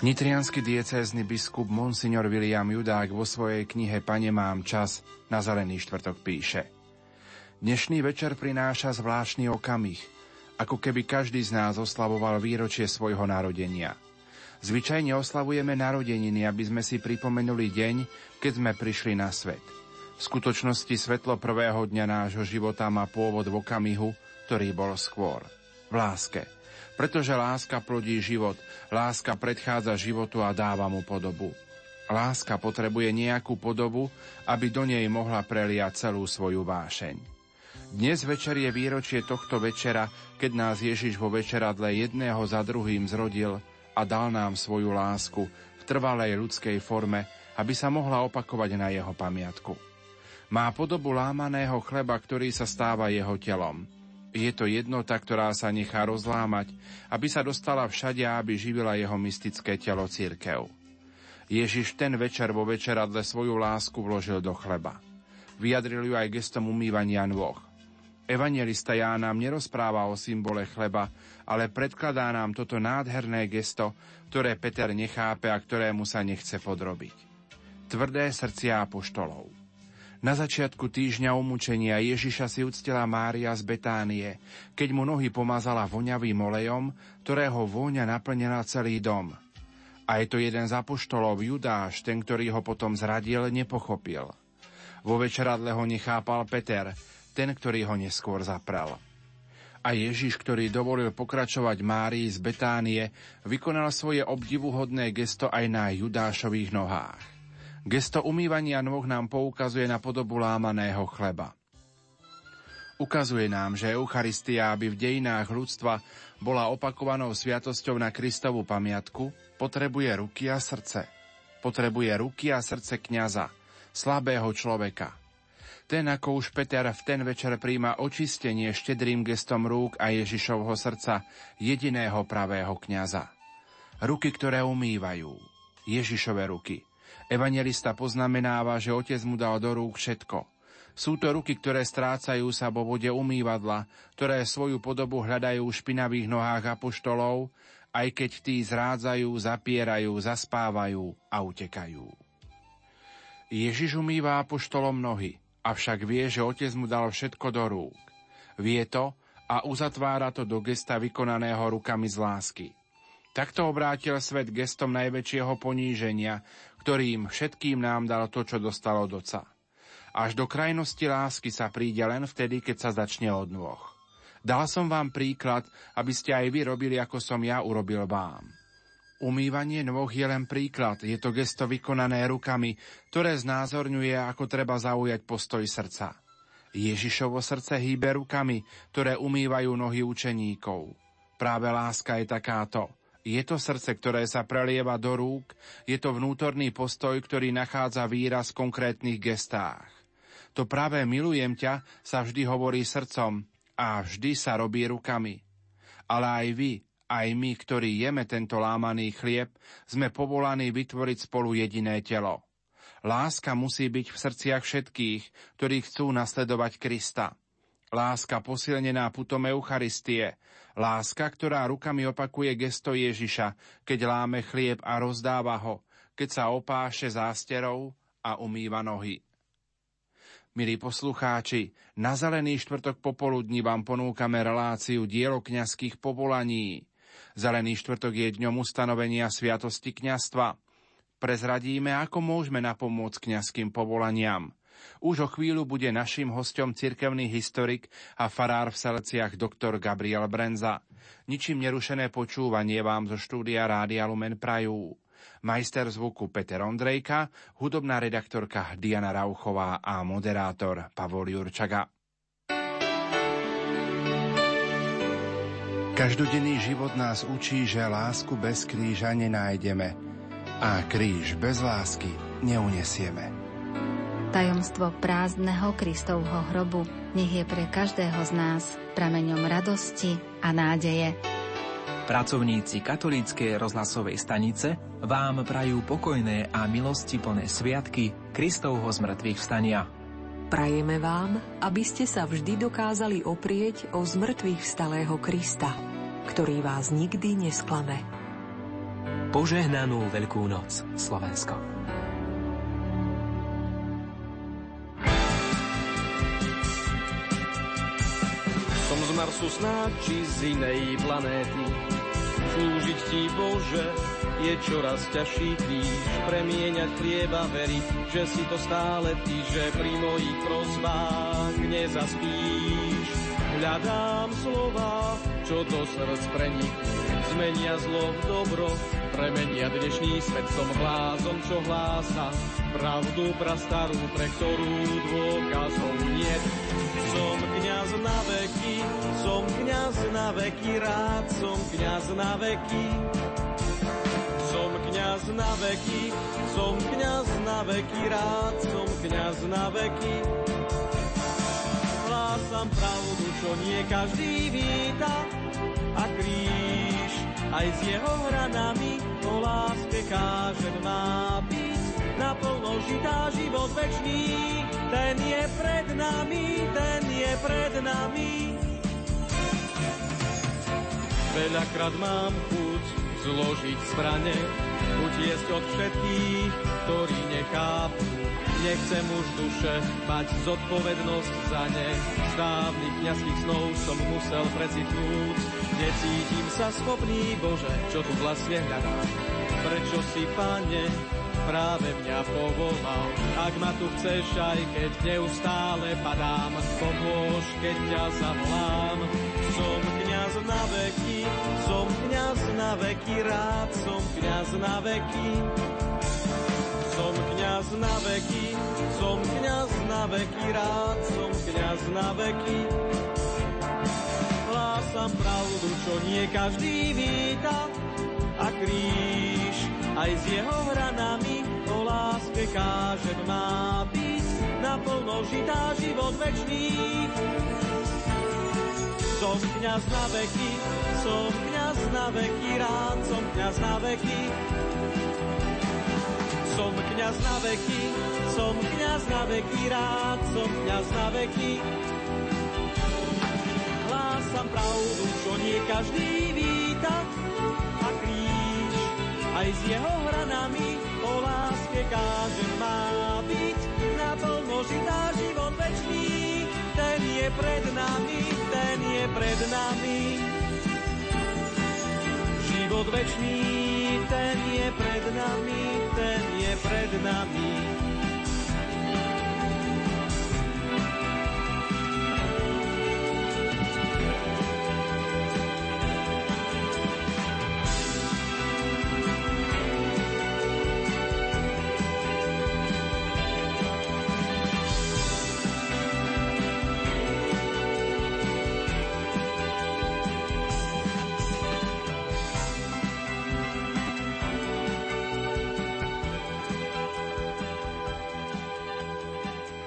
Nitrianský diecézny biskup Monsignor William Judák vo svojej knihe Pane mám čas na zelený štvrtok píše Dnešný večer prináša zvláštny okamih, ako keby každý z nás oslavoval výročie svojho narodenia. Zvyčajne oslavujeme narodeniny, aby sme si pripomenuli deň, keď sme prišli na svet. V skutočnosti svetlo prvého dňa nášho života má pôvod v okamihu, ktorý bol skôr. V láske – pretože láska plodí život, láska predchádza životu a dáva mu podobu. Láska potrebuje nejakú podobu, aby do nej mohla preliať celú svoju vášeň. Dnes večer je výročie tohto večera, keď nás Ježiš vo večeradle jedného za druhým zrodil a dal nám svoju lásku v trvalej ľudskej forme, aby sa mohla opakovať na jeho pamiatku. Má podobu lámaného chleba, ktorý sa stáva jeho telom – je to jednota, ktorá sa nechá rozlámať, aby sa dostala všade a aby živila jeho mystické telo církev. Ježiš ten večer vo večeradle svoju lásku vložil do chleba. Vyjadril ju aj gestom umývania nôh. Evangelista Ján nám nerozpráva o symbole chleba, ale predkladá nám toto nádherné gesto, ktoré Peter nechápe a ktorému sa nechce podrobiť. Tvrdé srdcia apoštolov. Na začiatku týždňa umúčenia Ježiša si uctila Mária z Betánie, keď mu nohy pomazala voňavým olejom, ktorého vôňa naplnila celý dom. A je to jeden z apoštolov, Judáš, ten, ktorý ho potom zradil, nepochopil. Vo večeradle ho nechápal Peter, ten, ktorý ho neskôr zaprel. A Ježiš, ktorý dovolil pokračovať Márii z Betánie, vykonal svoje obdivuhodné gesto aj na Judášových nohách. Gesto umývania nôh nám poukazuje na podobu lámaného chleba. Ukazuje nám, že Eucharistia, aby v dejinách ľudstva bola opakovanou sviatosťou na Kristovu pamiatku, potrebuje ruky a srdce. Potrebuje ruky a srdce kňaza, slabého človeka. Ten, ako už Peter v ten večer príjma očistenie štedrým gestom rúk a Ježišovho srdca, jediného pravého kňaza. Ruky, ktoré umývajú. Ježišove ruky – Evangelista poznamenáva, že otec mu dal do rúk všetko. Sú to ruky, ktoré strácajú sa vo vode umývadla, ktoré svoju podobu hľadajú v špinavých nohách apoštolov, aj keď tí zrádzajú, zapierajú, zaspávajú a utekajú. Ježiš umýva apoštolom nohy, avšak vie, že otec mu dal všetko do rúk. Vie to a uzatvára to do gesta vykonaného rukami z lásky. Takto obrátil svet gestom najväčšieho poníženia, ktorým všetkým nám dal to, čo dostalo od Oca. Až do krajnosti lásky sa príde len vtedy, keď sa začne od nôh. Dal som vám príklad, aby ste aj vy robili, ako som ja urobil vám. Umývanie nôh je len príklad, je to gesto vykonané rukami, ktoré znázorňuje, ako treba zaujať postoj srdca. Ježišovo srdce hýbe rukami, ktoré umývajú nohy učeníkov. Práve láska je takáto – je to srdce, ktoré sa prelieva do rúk, je to vnútorný postoj, ktorý nachádza výraz v konkrétnych gestách. To práve milujem ťa sa vždy hovorí srdcom a vždy sa robí rukami. Ale aj vy, aj my, ktorí jeme tento lámaný chlieb, sme povolaní vytvoriť spolu jediné telo. Láska musí byť v srdciach všetkých, ktorí chcú nasledovať Krista. Láska posilnená putom Eucharistie, Láska, ktorá rukami opakuje gesto Ježiša, keď láme chlieb a rozdáva ho, keď sa opáše zásterou a umýva nohy. Milí poslucháči, na zelený štvrtok popoludní vám ponúkame reláciu dielo kňazských povolaní. Zelený štvrtok je dňom ustanovenia sviatosti kňastva. Prezradíme, ako môžeme napomôcť kňazským povolaniam – už o chvíľu bude našim hostom cirkevný historik a farár v Seleciach dr. Gabriel Brenza. Ničím nerušené počúvanie vám zo štúdia Rádia Lumen Prajú. Majster zvuku Peter Ondrejka, hudobná redaktorka Diana Rauchová a moderátor Pavol Jurčaga. Každodenný život nás učí, že lásku bez kríža nenájdeme a kríž bez lásky neunesieme. Tajomstvo prázdneho Kristovho hrobu nech je pre každého z nás prameňom radosti a nádeje. Pracovníci katolíckej rozhlasovej stanice vám prajú pokojné a milosti plné sviatky Kristovho zmrtvých vstania. Prajeme vám, aby ste sa vždy dokázali oprieť o zmrtvých vstalého Krista, ktorý vás nikdy nesklame. Požehnanú Veľkú noc, Slovensko. Marsu snáď či z inej planéty. Slúžiť ti Bože je čoraz ťažší kríž, premieňať chlieba veriť, že si to stále ty, že pri mojich prosbách nezaspíš. Hľadám slova, čo do srdc preniknú, zmenia zlo v dobro, premenia dnešný svet, som hlázom, čo hlása, pravdu prastarú, pre ktorú dôkazov nie. Som kniaz na veky, kniaz na veky, rád som kniaz na veky. Som kniaz na veky, som kniaz na veky, rád som kniaz na veky. Hlásam pravdu, čo nie každý víta a kríž aj s jeho hranami o láske má byť naplno žitá život večný, ten je pred nami, ten je pred nami. Veľakrát mám chuť zložiť zbrane, utiesť od všetkých, ktorí nechápu. Nechcem už duše mať zodpovednosť za ne. Z dávnych kniazských snov som musel precitnúť. Necítim sa schopný, Bože, čo tu vlastne hľadám. Prečo si, Pane, práve mňa povolal. Ak ma tu chceš, aj keď neustále padám, pomôž, keď ťa zavolám. Som kniaz na veky, som kniaz na veky, rád som kniaz na veky. Som kniaz na veky, som kniaz na veky, rád som kniaz na veky. Hlásam pravdu, čo nie každý víta a kríž aj s jeho hranami o láske káže má byť naplno žitá život večný. Som kniaz na veky, som kniaz na veky, rád som kniaz na veky. Som kniaz na veky, som kniaz na veky, rád som kniaz na veky. Hlásam pravdu, čo nie každý víta, aj s jeho hranami o láske káže má byť naplno žitá život večný. Ten je pred nami, ten je pred nami. Život večný, ten je pred nami, ten je pred nami.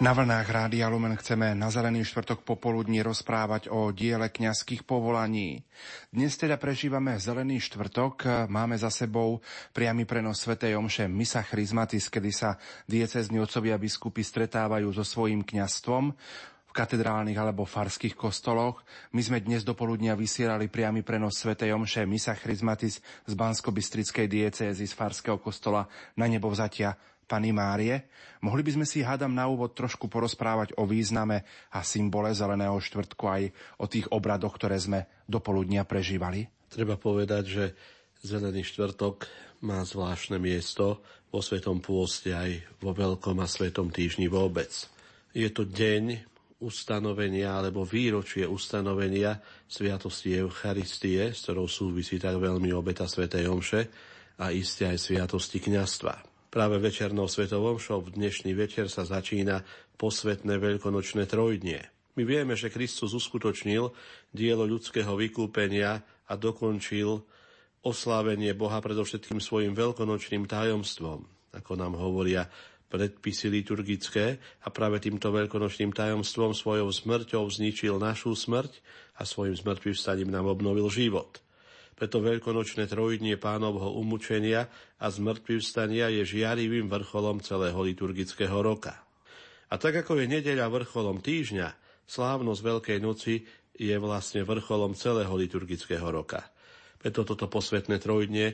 Na vlnách Rádia Lumen chceme na Zelený štvrtok popoludní rozprávať o diele kňazských povolaní. Dnes teda prežívame Zelený štvrtok, máme za sebou priamy prenos Sv. Omše Misa Chrismatis, kedy sa diecezni otcovia biskupy stretávajú so svojím kňastvom v katedrálnych alebo farských kostoloch. My sme dnes do poludnia vysielali priamy prenos Sv. Omše Misa Chrismatis z Bansko-Bystrickej diecézy z farského kostola na nebovzatia Pany Márie. Mohli by sme si, hádam, na úvod trošku porozprávať o význame a symbole Zeleného štvrtku aj o tých obradoch, ktoré sme do poludnia prežívali? Treba povedať, že Zelený štvrtok má zvláštne miesto vo Svetom pôste aj vo Veľkom a Svetom týždni vôbec. Je to deň ustanovenia alebo výročie ustanovenia Sviatosti Eucharistie, s ktorou súvisí tak veľmi obeta Svetej Omše a iste aj Sviatosti kňastva. Práve večernou svetovom show v dnešný večer sa začína posvetné veľkonočné trojdnie. My vieme, že Kristus uskutočnil dielo ľudského vykúpenia a dokončil oslávenie Boha predovšetkým svojim veľkonočným tajomstvom, ako nám hovoria predpisy liturgické a práve týmto veľkonočným tajomstvom svojou smrťou zničil našu smrť a svojim smrtvým vstaním nám obnovil život. Preto veľkonočné trojdnie pánovho umúčenia a zmrtvým vstania je žiarivým vrcholom celého liturgického roka. A tak ako je nedeľa vrcholom týždňa, slávnosť Veľkej noci je vlastne vrcholom celého liturgického roka. Preto toto posvetné trojdnie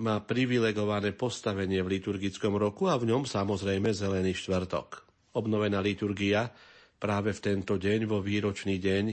má privilegované postavenie v liturgickom roku a v ňom samozrejme zelený štvrtok. Obnovená liturgia práve v tento deň, vo výročný deň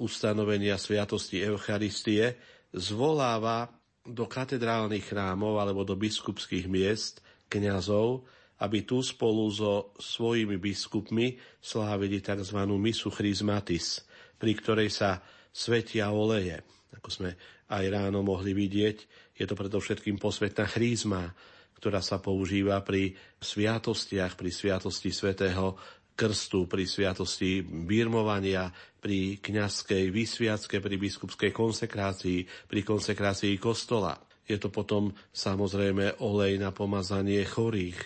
ustanovenia Sviatosti Eucharistie, zvoláva do katedrálnych chrámov alebo do biskupských miest kňazov, aby tu spolu so svojimi biskupmi slávili tzv. misu chrysmatis, pri ktorej sa svetia oleje. Ako sme aj ráno mohli vidieť, je to predovšetkým posvetná chrízma, ktorá sa používa pri sviatostiach, pri sviatosti svätého krstu, pri sviatosti birmovania, pri kňazskej vysviacke, pri biskupskej konsekrácii, pri konsekrácii kostola. Je to potom samozrejme olej na pomazanie chorých,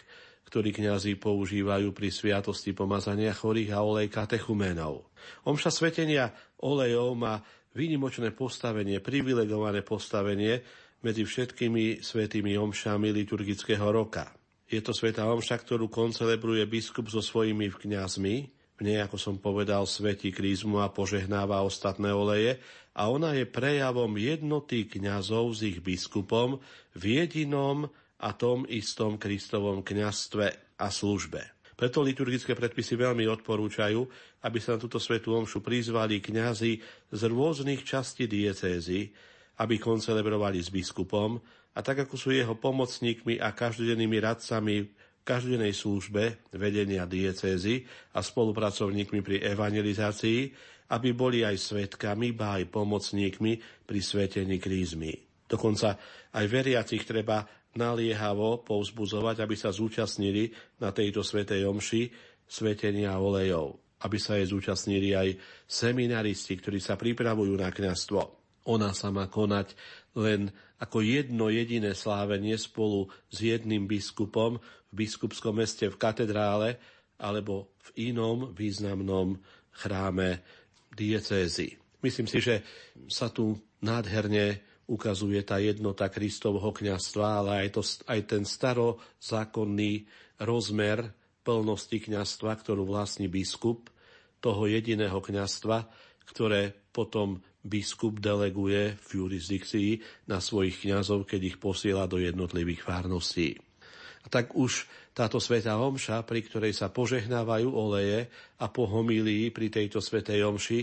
ktorý kňazi používajú pri sviatosti pomazania chorých a olej katechuménov. Omša svetenia olejov má výnimočné postavenie, privilegované postavenie medzi všetkými svetými omšami liturgického roka. Je to sveta omša, ktorú koncelebruje biskup so svojimi kňazmi, v nej, ako som povedal, svetí krízmu a požehnáva ostatné oleje a ona je prejavom jednoty kňazov s ich biskupom v jedinom a tom istom Kristovom kňastve a službe. Preto liturgické predpisy veľmi odporúčajú, aby sa na túto svetú omšu prizvali kňazi z rôznych častí diecézy, aby koncelebrovali s biskupom a tak ako sú jeho pomocníkmi a každodennými radcami v každodennej službe vedenia diecézy a spolupracovníkmi pri evangelizácii, aby boli aj svetkami, ba aj pomocníkmi pri svetení krízmy. Dokonca aj veriacich treba naliehavo povzbudzovať, aby sa zúčastnili na tejto svetej omši svetenia olejov, aby sa jej zúčastnili aj seminaristi, ktorí sa pripravujú na kňastvo. Ona sa má konať len ako jedno jediné slávenie spolu s jedným biskupom v biskupskom meste v katedrále alebo v inom významnom chráme diecézy. Myslím si, že sa tu nádherne ukazuje tá jednota Kristovho kňastva, ale aj, to, aj ten starozákonný rozmer plnosti kňastva, ktorú vlastní biskup, toho jediného kňastva, ktoré potom biskup deleguje v jurisdikcii na svojich kňazov, keď ich posiela do jednotlivých fárností. A tak už táto svetá omša, pri ktorej sa požehnávajú oleje a po homílii pri tejto svetej omši,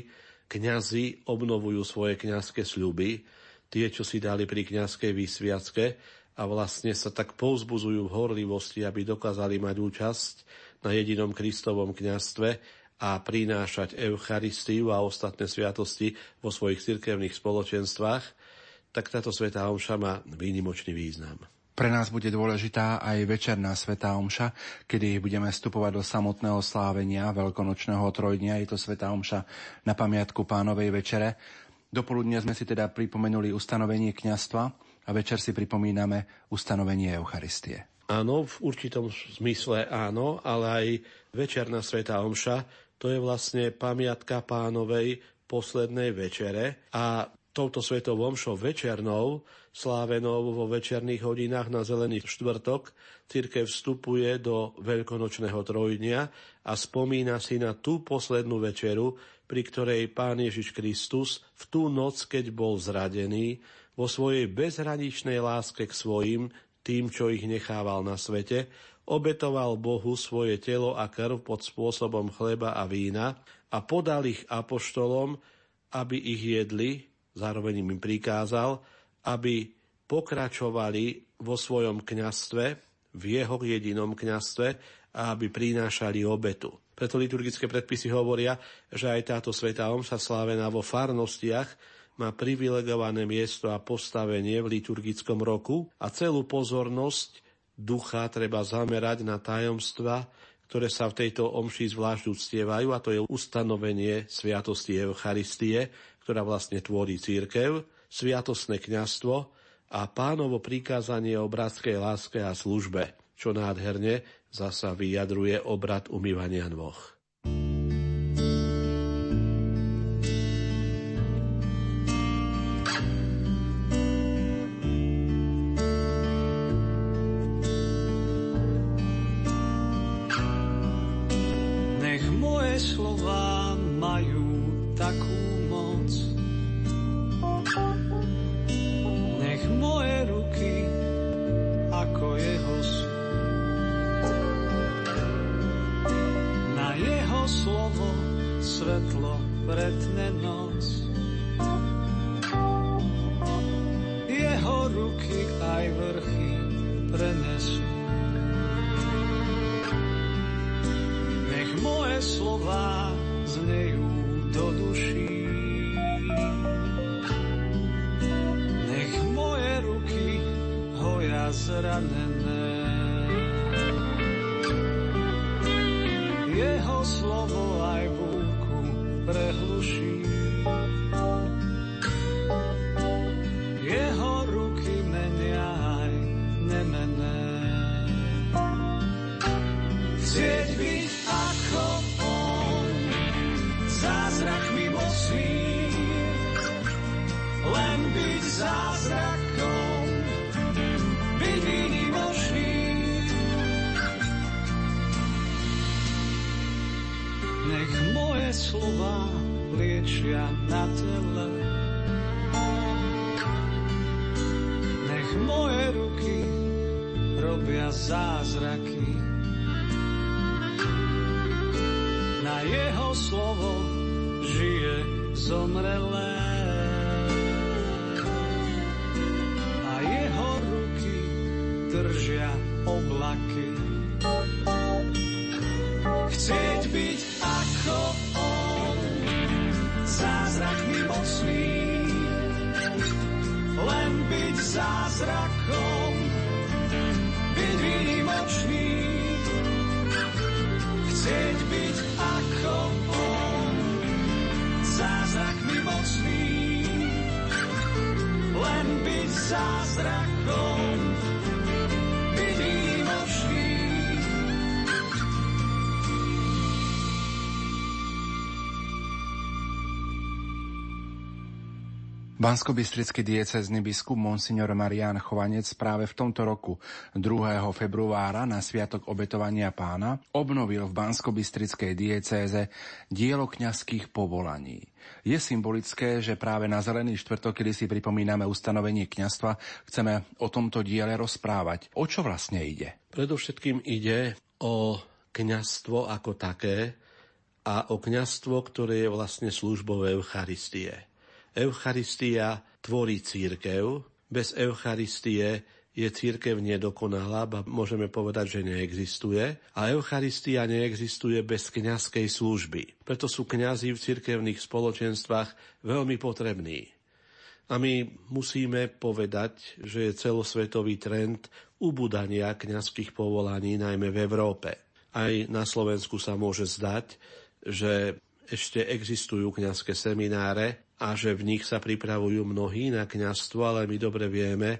kňazi obnovujú svoje kňazské sľuby, tie, čo si dali pri kňazskej vysviacke a vlastne sa tak povzbuzujú v horlivosti, aby dokázali mať účasť na jedinom Kristovom kňastve a prinášať Eucharistiu a ostatné sviatosti vo svojich cirkevných spoločenstvách, tak táto svetá omša má výnimočný význam. Pre nás bude dôležitá aj večerná svetá omša, kedy budeme vstupovať do samotného slávenia veľkonočného trojdnia. Je to svetá omša na pamiatku pánovej večere. Dopoludne sme si teda pripomenuli ustanovenie kňastva a večer si pripomíname ustanovenie Eucharistie. Áno, v určitom zmysle áno, ale aj večerná sveta Omša, to je vlastne pamiatka pánovej poslednej večere a touto svetou omšou večernou, slávenou vo večerných hodinách na zelený štvrtok, církev vstupuje do veľkonočného trojdnia a spomína si na tú poslednú večeru, pri ktorej Pán Ježiš Kristus v tú noc, keď bol zradený, vo svojej bezhraničnej láske k svojim, tým, čo ich nechával na svete, obetoval Bohu svoje telo a krv pod spôsobom chleba a vína a podal ich apoštolom, aby ich jedli, zároveň im prikázal, aby pokračovali vo svojom kňastve, v jeho jedinom kňastve a aby prinášali obetu. Preto liturgické predpisy hovoria, že aj táto sveta omša slávená vo farnostiach má privilegované miesto a postavenie v liturgickom roku a celú pozornosť ducha treba zamerať na tajomstva, ktoré sa v tejto omši zvlášť uctievajú, a to je ustanovenie Sviatosti Eucharistie, ktorá vlastne tvorí církev, sviatostné kňastvo a pánovo prikázanie o bratskej láske a službe, čo nádherne zasa vyjadruje obrad umývania nôh. robia zázraky. Na jeho slovo žije zomrelé. A jeho ruky držia oblaky. será. Banskobystrický diecezny biskup Monsignor Marian Chovanec práve v tomto roku 2. februára na Sviatok obetovania pána obnovil v Banskobystrickej diecéze dielo kňazských povolaní. Je symbolické, že práve na Zelený štvrtok, kedy si pripomíname ustanovenie kňastva, chceme o tomto diele rozprávať. O čo vlastne ide? Predovšetkým ide o kňastvo ako také a o kňastvo, ktoré je vlastne službou Eucharistie. Eucharistia tvorí církev. Bez Eucharistie je církev nedokonalá, ba môžeme povedať, že neexistuje. A Eucharistia neexistuje bez kňazskej služby. Preto sú kňazi v cirkevných spoločenstvách veľmi potrební. A my musíme povedať, že je celosvetový trend ubudania kňazských povolaní, najmä v Európe. Aj na Slovensku sa môže zdať, že ešte existujú kňazské semináre, a že v nich sa pripravujú mnohí na kňazstvo, ale my dobre vieme,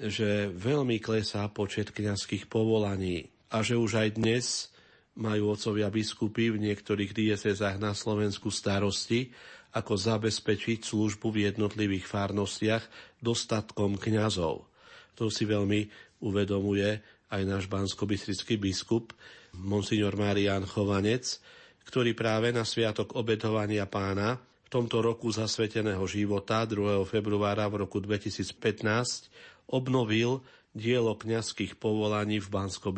že veľmi klesá počet kňazských povolaní a že už aj dnes majú otcovia biskupy v niektorých diecezách na Slovensku starosti, ako zabezpečiť službu v jednotlivých farnostiach dostatkom kňazov. To si veľmi uvedomuje aj náš bansko biskup, monsignor Marian Chovanec, ktorý práve na sviatok obetovania pána tomto roku zasveteného života 2. februára v roku 2015 obnovil dielo kňazských povolaní v bansko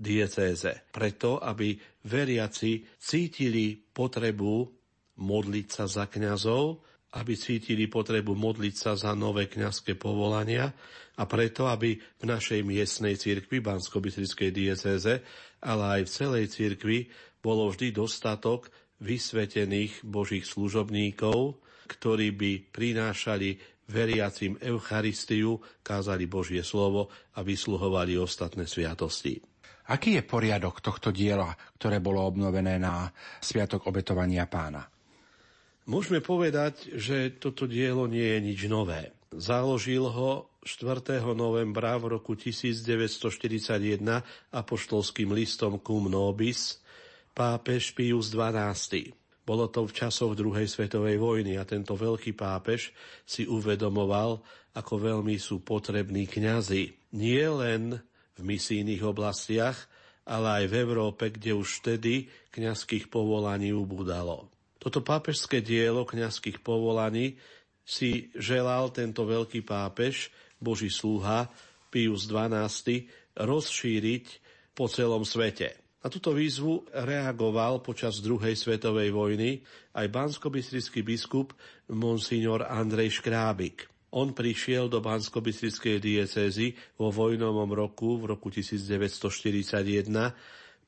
diecéze. Preto, aby veriaci cítili potrebu modliť sa za kňazov, aby cítili potrebu modliť sa za nové kňazské povolania a preto, aby v našej miestnej cirkvi bansko diecéze, ale aj v celej cirkvi bolo vždy dostatok vysvetených Božích služobníkov, ktorí by prinášali veriacim Eucharistiu, kázali Božie slovo a vysluhovali ostatné sviatosti. Aký je poriadok tohto diela, ktoré bolo obnovené na Sviatok obetovania pána? Môžeme povedať, že toto dielo nie je nič nové. Založil ho 4. novembra v roku 1941 apoštolským listom Cum Nobis pápež Pius XII. Bolo to v časoch druhej svetovej vojny a tento veľký pápež si uvedomoval, ako veľmi sú potrební kňazi. Nie len v misijných oblastiach, ale aj v Európe, kde už vtedy kňazských povolaní ubudalo. Toto pápežské dielo kňazských povolaní si želal tento veľký pápež, Boží sluha, Pius XII, rozšíriť po celom svete. Na túto výzvu reagoval počas druhej svetovej vojny aj bansko biskup monsignor Andrej Škrábik. On prišiel do bansko diecézy vo vojnovom roku, v roku 1941,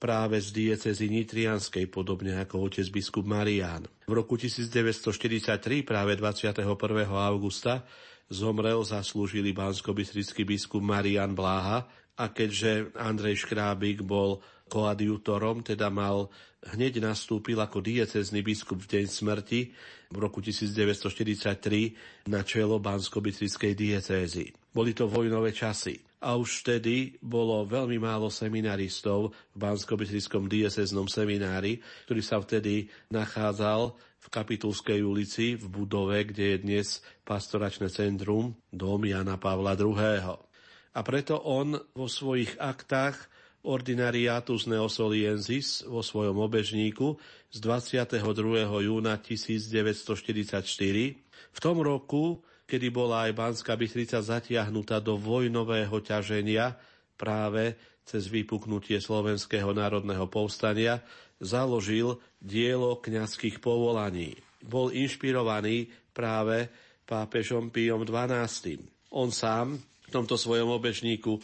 práve z diecezy Nitrianskej, podobne ako otec biskup Marián. V roku 1943, práve 21. augusta, zomrel zaslúžili bansko biskup Marian Bláha a keďže Andrej Škrábik bol koadjutorom, teda mal hneď nastúpil ako diecezný biskup v deň smrti v roku 1943 na čelo bansko diecézy. Boli to vojnové časy a už vtedy bolo veľmi málo seminaristov v bansko dieceznom seminári, ktorý sa vtedy nachádzal v Kapitulskej ulici v budove, kde je dnes pastoračné centrum, dom Jana Pavla II. A preto on vo svojich aktách Ordinariatus Neosoliensis vo svojom obežníku z 22. júna 1944 v tom roku kedy bola aj Banská Bystrica zatiahnutá do vojnového ťaženia práve cez vypuknutie Slovenského národného povstania, založil dielo kňazských povolaní. Bol inšpirovaný práve pápežom Pijom XII. On sám v tomto svojom obežníku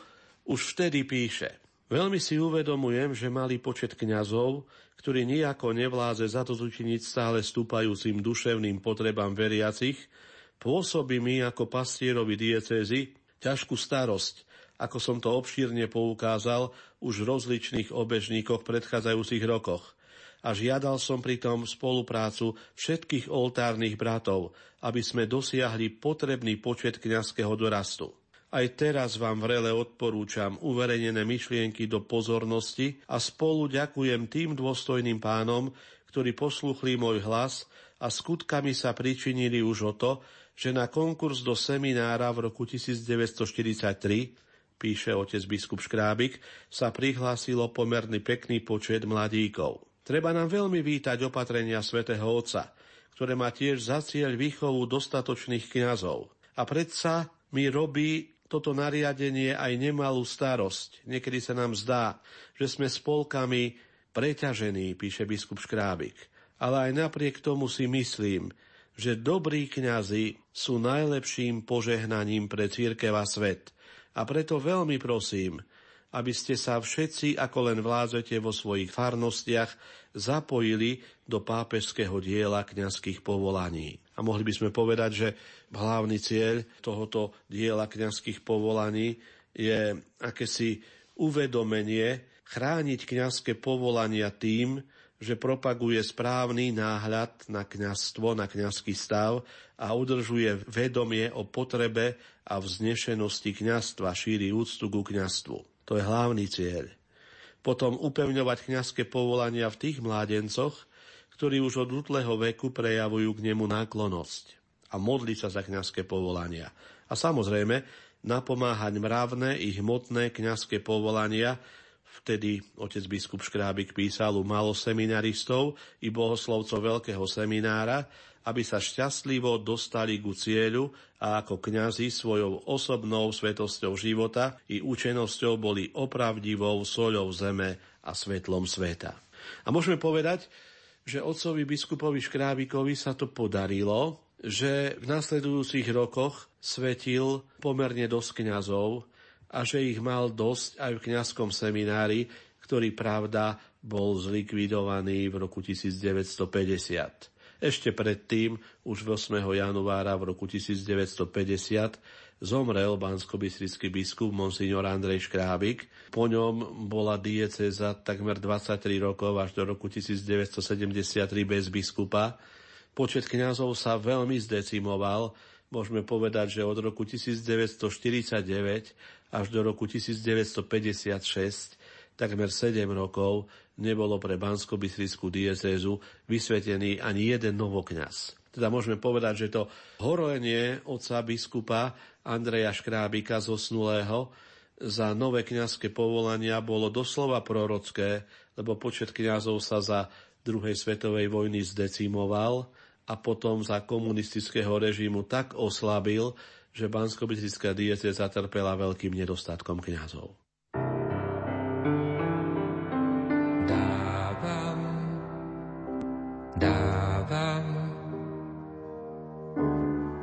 už vtedy píše Veľmi si uvedomujem, že malý počet kňazov, ktorý nejako nevláze zatozučiniť stále stúpajúcim duševným potrebám veriacich, Pôsobí mi ako pastierovi diecézy ťažkú starosť, ako som to obšírne poukázal už v rozličných obežníkoch predchádzajúcich rokoch. A žiadal som pritom spoluprácu všetkých oltárnych bratov, aby sme dosiahli potrebný počet kňazského dorastu. Aj teraz vám vrele odporúčam uverejnené myšlienky do pozornosti a spolu ďakujem tým dôstojným pánom, ktorí posluchli môj hlas a skutkami sa pričinili už o to, že na konkurs do seminára v roku 1943, píše otec biskup Škrábik, sa prihlásilo pomerne pekný počet mladíkov. Treba nám veľmi vítať opatrenia svätého Otca, ktoré má tiež za cieľ výchovu dostatočných kňazov. A predsa mi robí toto nariadenie aj nemalú starosť. Niekedy sa nám zdá, že sme spolkami preťažení, píše biskup Škrábik. Ale aj napriek tomu si myslím, že dobrí kňazi sú najlepším požehnaním pre církev a svet. A preto veľmi prosím, aby ste sa všetci, ako len vládzete vo svojich farnostiach, zapojili do pápežského diela kňazských povolaní. A mohli by sme povedať, že hlavný cieľ tohoto diela kňazských povolaní je akési uvedomenie chrániť kňazské povolania tým, že propaguje správny náhľad na kňazstvo, na kňazský stav a udržuje vedomie o potrebe a vznešenosti kňazstva, šíri úctu ku kňazstvu. To je hlavný cieľ. Potom upevňovať kňazské povolania v tých mládencoch, ktorí už od útleho veku prejavujú k nemu náklonosť a modliť sa za kňazské povolania. A samozrejme, napomáhať mravné i hmotné kňazské povolania, Vtedy otec biskup Škrábik písal u malo seminaristov i bohoslovcov veľkého seminára, aby sa šťastlivo dostali ku cieľu a ako kňazi svojou osobnou svetosťou života i učenosťou boli opravdivou soľou zeme a svetlom sveta. A môžeme povedať, že otcovi biskupovi Škrábikovi sa to podarilo, že v nasledujúcich rokoch svetil pomerne dosť kňazov, a že ich mal dosť aj v kňazskom seminári, ktorý pravda bol zlikvidovaný v roku 1950. Ešte predtým, už 8. januára v roku 1950, zomrel bansko biskup monsignor Andrej Škrábik. Po ňom bola dieceza takmer 23 rokov až do roku 1973 bez biskupa. Počet kňazov sa veľmi zdecimoval, môžeme povedať, že od roku 1949 až do roku 1956 takmer 7 rokov nebolo pre bansko diecézu vysvetený ani jeden novokňaz. Teda môžeme povedať, že to horlenie otca biskupa Andreja Škrábika zosnulého za nové kňazské povolania bolo doslova prorocké, lebo počet kňazov sa za druhej svetovej vojny zdecimoval a potom za komunistického režimu tak oslabil, že bansko diece zatrpela veľkým nedostatkom kňazov.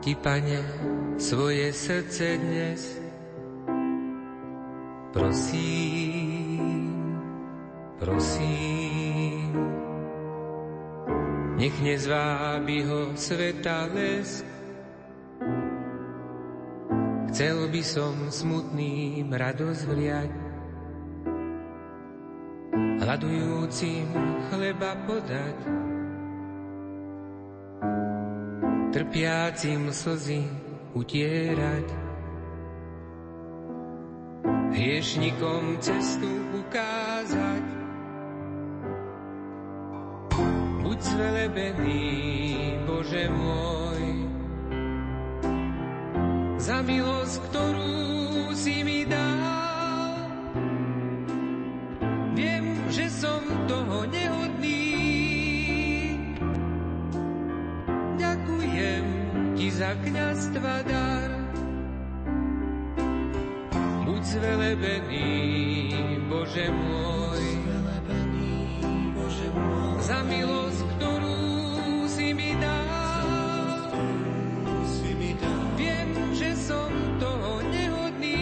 Ti, pane, svoje srdce dnes. Prosím, prosím, nech nezvábi ho sveta les. Chcel by som smutným radosť vliať, hľadujúcim chleba podať. Trpiacim slzy utierať. Hriešnikom cestu ukázať. Buď zvelebený, Bože môj, za milosť, ktorú za kniazstva dar. Buď zvelebený, Bože môj, za milosť, ktorú si mi dal. Viem, že som toho nehodný.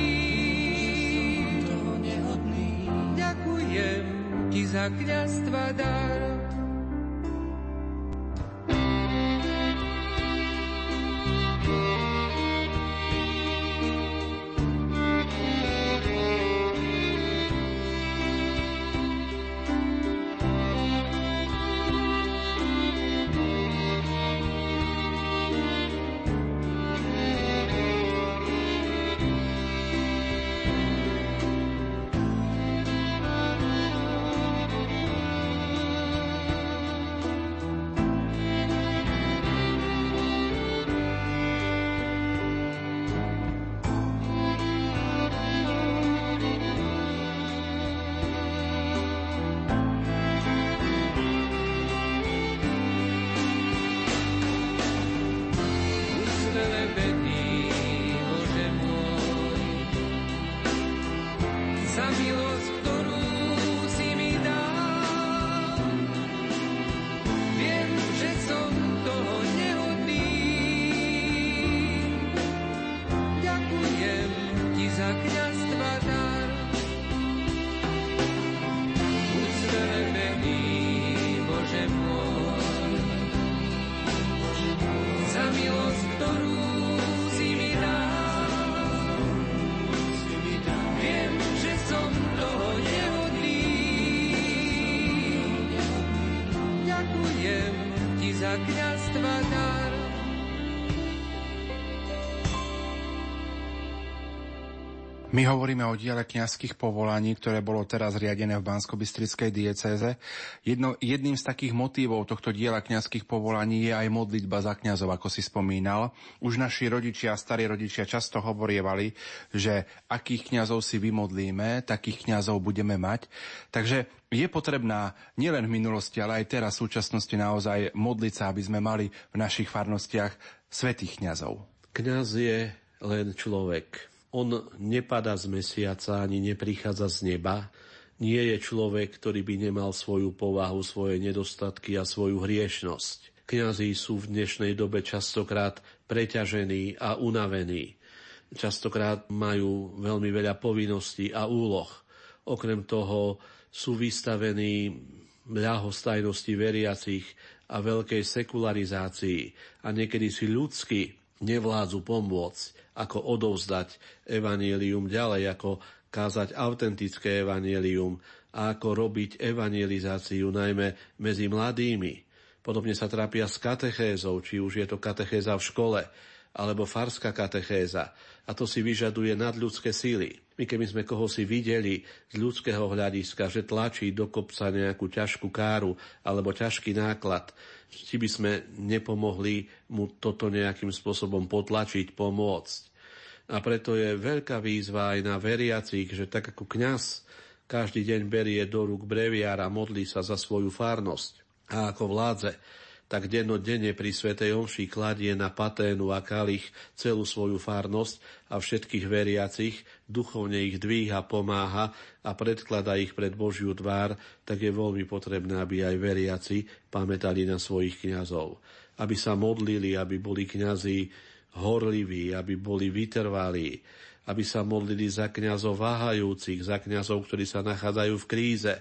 Ďakujem ti za kniazstva dar. San My hovoríme o diele kňazských povolaní, ktoré bolo teraz riadené v bansko diecéze. Jedno, jedným z takých motívov tohto diela kňazských povolaní je aj modlitba za kňazov, ako si spomínal. Už naši rodičia a starí rodičia často hovorievali, že akých kňazov si vymodlíme, takých kňazov budeme mať. Takže je potrebná nielen v minulosti, ale aj teraz v súčasnosti naozaj modliť sa, aby sme mali v našich farnostiach svetých kňazov. Kňaz je len človek on nepada z mesiaca ani neprichádza z neba. Nie je človek, ktorý by nemal svoju povahu, svoje nedostatky a svoju hriešnosť. Kňazí sú v dnešnej dobe častokrát preťažení a unavení. Častokrát majú veľmi veľa povinností a úloh. Okrem toho sú vystavení ľahostajnosti veriacich a veľkej sekularizácii a niekedy si ľudsky nevládzu pomôcť ako odovzdať evanielium ďalej, ako kázať autentické evanielium a ako robiť evangelizáciu najmä medzi mladými. Podobne sa trápia s katechézou, či už je to katechéza v škole, alebo farská katechéza. A to si vyžaduje nadľudské síly. My keby sme koho si videli z ľudského hľadiska, že tlačí do kopca nejakú ťažkú káru alebo ťažký náklad, či by sme nepomohli mu toto nejakým spôsobom potlačiť, pomôcť. A preto je veľká výzva aj na veriacich, že tak ako kňaz každý deň berie do rúk breviár a modlí sa za svoju fárnosť. A ako vládze tak dennodenne pri Svetej Omši kladie na paténu a kalich celú svoju fárnosť a všetkých veriacich, duchovne ich dvíha, pomáha a predklada ich pred Božiu tvár, tak je veľmi potrebné, aby aj veriaci pamätali na svojich kňazov. Aby sa modlili, aby boli kňazi horliví, aby boli vytrvalí, aby sa modlili za kňazov váhajúcich, za kňazov, ktorí sa nachádzajú v kríze,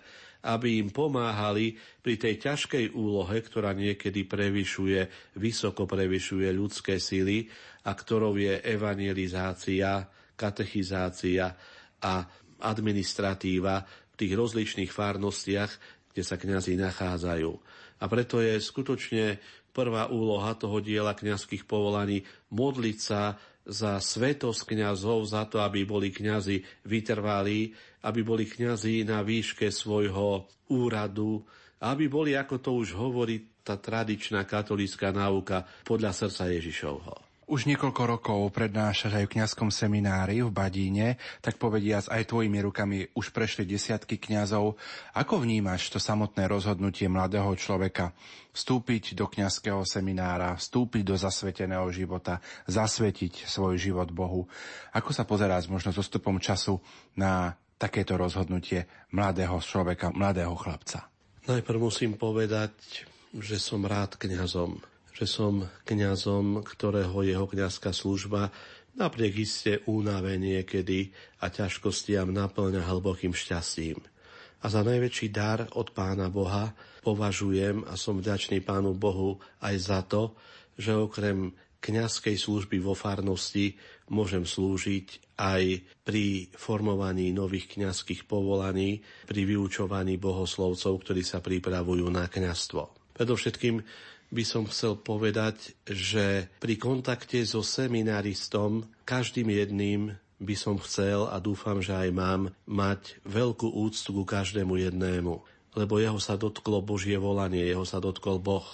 aby im pomáhali pri tej ťažkej úlohe, ktorá niekedy prevyšuje, vysoko prevyšuje ľudské síly a ktorou je evangelizácia, katechizácia a administratíva v tých rozličných fárnostiach, kde sa kňazi nachádzajú. A preto je skutočne prvá úloha toho diela kňazských povolaní modliť sa za svetosť kňazov, za to, aby boli kňazi vytrvalí, aby boli kňazi na výške svojho úradu, aby boli, ako to už hovorí tá tradičná katolícka náuka, podľa srdca Ježišovho. Už niekoľko rokov prednášaš aj v kňazskom seminári v Badíne, tak povediac aj tvojimi rukami už prešli desiatky kňazov. Ako vnímaš to samotné rozhodnutie mladého človeka vstúpiť do kňazského seminára, vstúpiť do zasveteného života, zasvetiť svoj život Bohu? Ako sa pozeráš možno so stupom času na takéto rozhodnutie mladého človeka, mladého chlapca? Najprv musím povedať, že som rád kňazom že som kňazom, ktorého jeho kňazská služba napriek iste únave niekedy a ťažkostiam naplňa hlbokým šťastím. A za najväčší dar od Pána Boha považujem a som vďačný Pánu Bohu aj za to, že okrem kňazskej služby vo farnosti môžem slúžiť aj pri formovaní nových kňazských povolaní, pri vyučovaní bohoslovcov, ktorí sa pripravujú na kňazstvo. Predovšetkým by som chcel povedať, že pri kontakte so seminaristom každým jedným by som chcel a dúfam, že aj mám mať veľkú úctu ku každému jednému, lebo jeho sa dotklo Božie volanie, jeho sa dotkol Boh.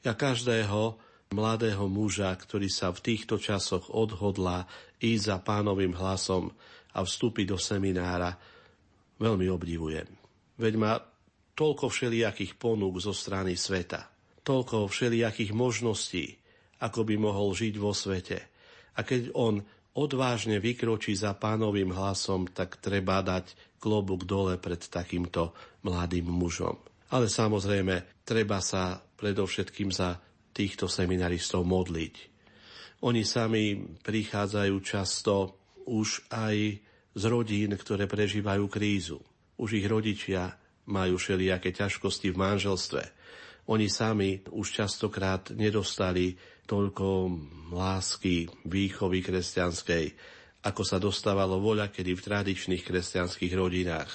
Ja každého mladého muža, ktorý sa v týchto časoch odhodla ísť za pánovým hlasom a vstúpiť do seminára, veľmi obdivujem. Veď má toľko všelijakých ponúk zo strany sveta toľko všelijakých možností, ako by mohol žiť vo svete. A keď on odvážne vykročí za pánovým hlasom, tak treba dať klobúk dole pred takýmto mladým mužom. Ale samozrejme, treba sa predovšetkým za týchto seminaristov modliť. Oni sami prichádzajú často už aj z rodín, ktoré prežívajú krízu. Už ich rodičia majú všelijaké ťažkosti v manželstve oni sami už častokrát nedostali toľko lásky, výchovy kresťanskej, ako sa dostávalo voľa kedy v tradičných kresťanských rodinách.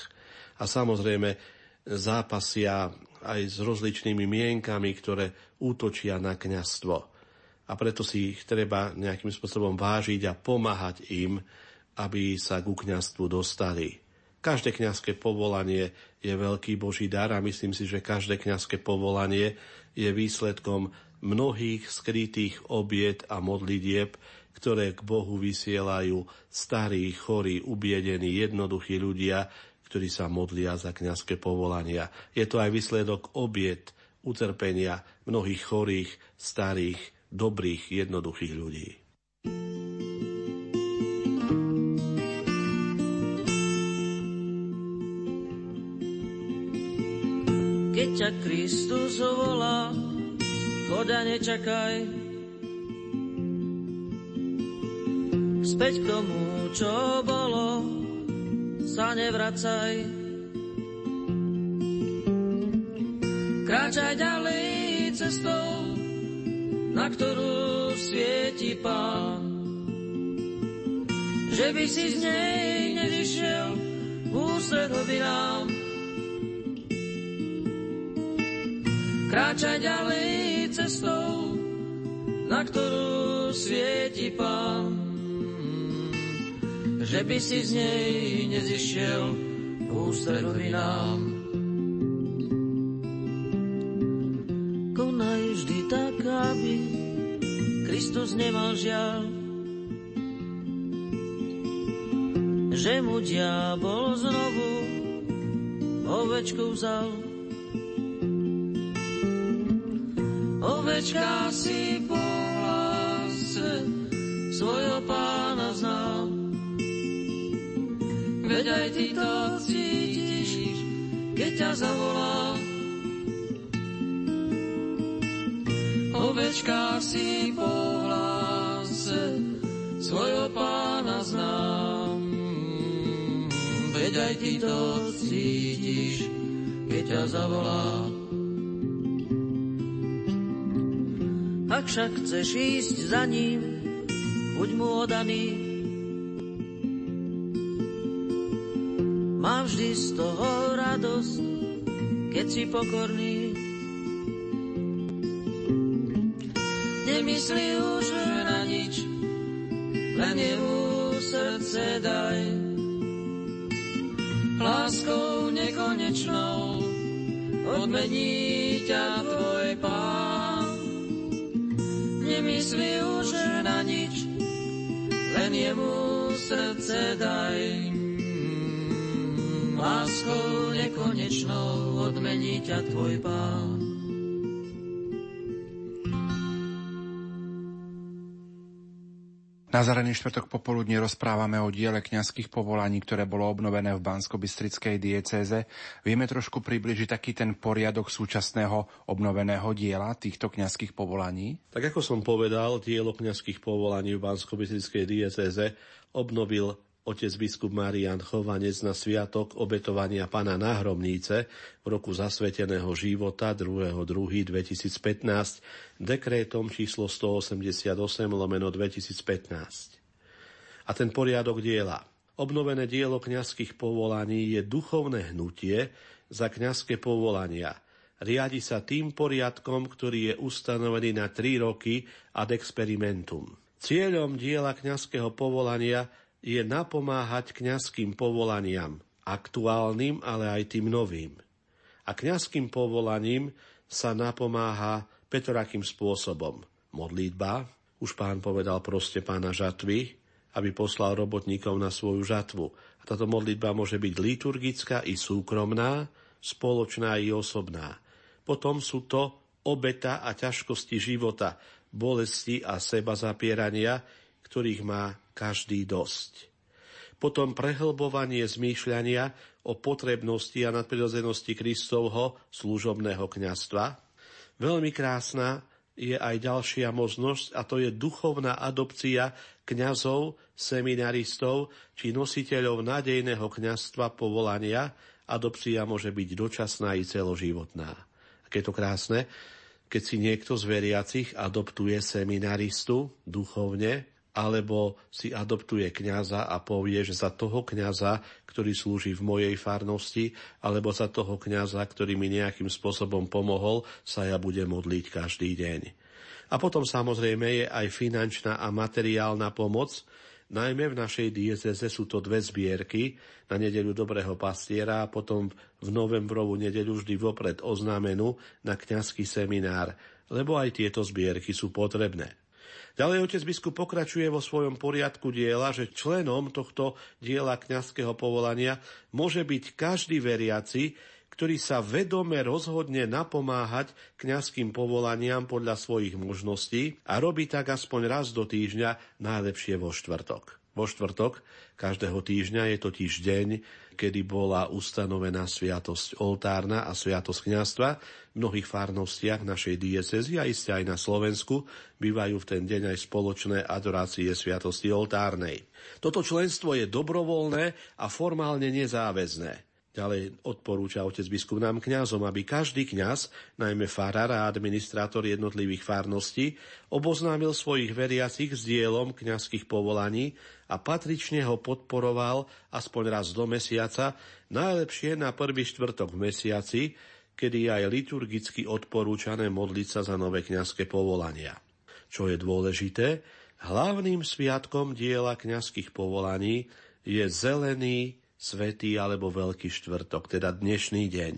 A samozrejme zápasia aj s rozličnými mienkami, ktoré útočia na kňastvo. A preto si ich treba nejakým spôsobom vážiť a pomáhať im, aby sa ku kňastvu dostali. Každé kňazské povolanie je veľký Boží dar a myslím si, že každé kňazské povolanie je výsledkom mnohých skrytých obiet a modlitieb, ktoré k Bohu vysielajú starí, chorí, ubiedení, jednoduchí ľudia, ktorí sa modlia za kňazské povolania. Je to aj výsledok obiet, utrpenia mnohých chorých, starých, dobrých, jednoduchých ľudí. Ťa Kristus volá, choď a nečakaj. Späť k tomu, čo bolo, sa nevracaj. Kráčaj ďalej cestou, na ktorú svieti Pán. Že by si z nej nevyšiel úsred hlbinám, Kráča ďalej cestou, na ktorú svieti pán, že by si z nej nezišiel ústredovi nám. Konaj vždy tak, aby Kristus nemal žiaľ, že mu diabol znovu ovečku vzal. Ovečka si po hlase svojho pána znal. Veď aj ty to cítiš, keď ťa zavolá. Ovečka si po hlase svojho pána znám. Veď aj ty to cítiš, keď ťa zavolá. Ak však chceš ísť za ním, buď mu odaný. Má vždy z toho radosť, keď si pokorný. Nemyslí už na nič, len jemu srdce daj. Láskou nekonečnou odmení ťa tvoj Nemyslí už na nič, len jemu srdce daj. Láskou nekonečnou odmení ťa tvoj pán. Na Zelený štvrtok popoludne rozprávame o diele kňazských povolaní, ktoré bolo obnovené v Bansko-Bystrickej diecéze. Vieme trošku približiť taký ten poriadok súčasného obnoveného diela týchto kňazských povolaní? Tak ako som povedal, dielo kňazských povolaní v Bansko-Bystrickej diecéze obnovil otec biskup Marian Chovanec na sviatok obetovania pana náhromníce v roku zasveteného života 2.2.2015 dekrétom číslo 188 lomeno 2015. A ten poriadok diela. Obnovené dielo kňazských povolaní je duchovné hnutie za kňazské povolania. Riadi sa tým poriadkom, ktorý je ustanovený na tri roky ad experimentum. Cieľom diela kňazského povolania je napomáhať kňazským povolaniam, aktuálnym, ale aj tým novým. A kňazským povolaním sa napomáha petorakým spôsobom. Modlitba, už pán povedal proste pána žatvy, aby poslal robotníkov na svoju žatvu. A táto modlitba môže byť liturgická i súkromná, spoločná i osobná. Potom sú to obeta a ťažkosti života, bolesti a seba zapierania, ktorých má každý dosť. Potom prehlbovanie zmýšľania o potrebnosti a nadprirodzenosti Kristovho služobného kňastva. Veľmi krásna je aj ďalšia možnosť a to je duchovná adopcia kňazov, seminaristov či nositeľov nádejného kňazstva povolania. Adopcia môže byť dočasná i celoživotná. Aké to krásne, keď si niekto z veriacich adoptuje seminaristu duchovne, alebo si adoptuje kňaza a povie, že za toho kňaza, ktorý slúži v mojej farnosti, alebo za toho kňaza, ktorý mi nejakým spôsobom pomohol, sa ja budem modliť každý deň. A potom samozrejme je aj finančná a materiálna pomoc, Najmä v našej dieceze sú to dve zbierky na nedeľu Dobrého pastiera a potom v novembrovú nedeľu vždy vopred oznámenú na kňazský seminár, lebo aj tieto zbierky sú potrebné. Ďalej otec biskup pokračuje vo svojom poriadku diela, že členom tohto diela kňazského povolania môže byť každý veriaci, ktorý sa vedome rozhodne napomáhať kňazským povolaniam podľa svojich možností a robí tak aspoň raz do týždňa, najlepšie vo štvrtok. Vo štvrtok každého týždňa je totiž deň, kedy bola ustanovená sviatosť oltárna a sviatosť kňazstva v mnohých farnostiach našej diecezy a iste aj na Slovensku bývajú v ten deň aj spoločné adorácie sviatosti oltárnej. Toto členstvo je dobrovoľné a formálne nezáväzné. Ďalej odporúča otec biskup nám kňazom, aby každý kňaz, najmä farár a administrátor jednotlivých farností, oboznámil svojich veriacich s dielom kňazských povolaní a patrične ho podporoval aspoň raz do mesiaca, najlepšie na prvý štvrtok v mesiaci, kedy je aj liturgicky odporúčané modliť sa za nové kňazské povolania. Čo je dôležité, Hlavným sviatkom diela kňazských povolaní je zelený, svetý alebo veľký štvrtok, teda dnešný deň.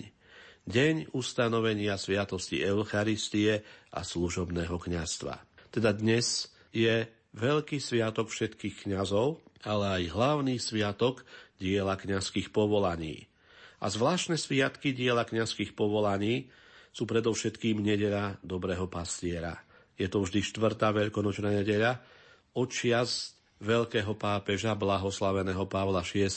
Deň ustanovenia sviatosti Eucharistie a služobného kňazstva. Teda dnes je veľký sviatok všetkých kňazov, ale aj hlavný sviatok diela kňazských povolaní. A zvláštne sviatky diela kňazských povolaní sú predovšetkým nedela dobrého pastiera. Je to vždy štvrtá veľkonočná nedeľa, očias veľkého pápeža blahoslaveného Pavla VI.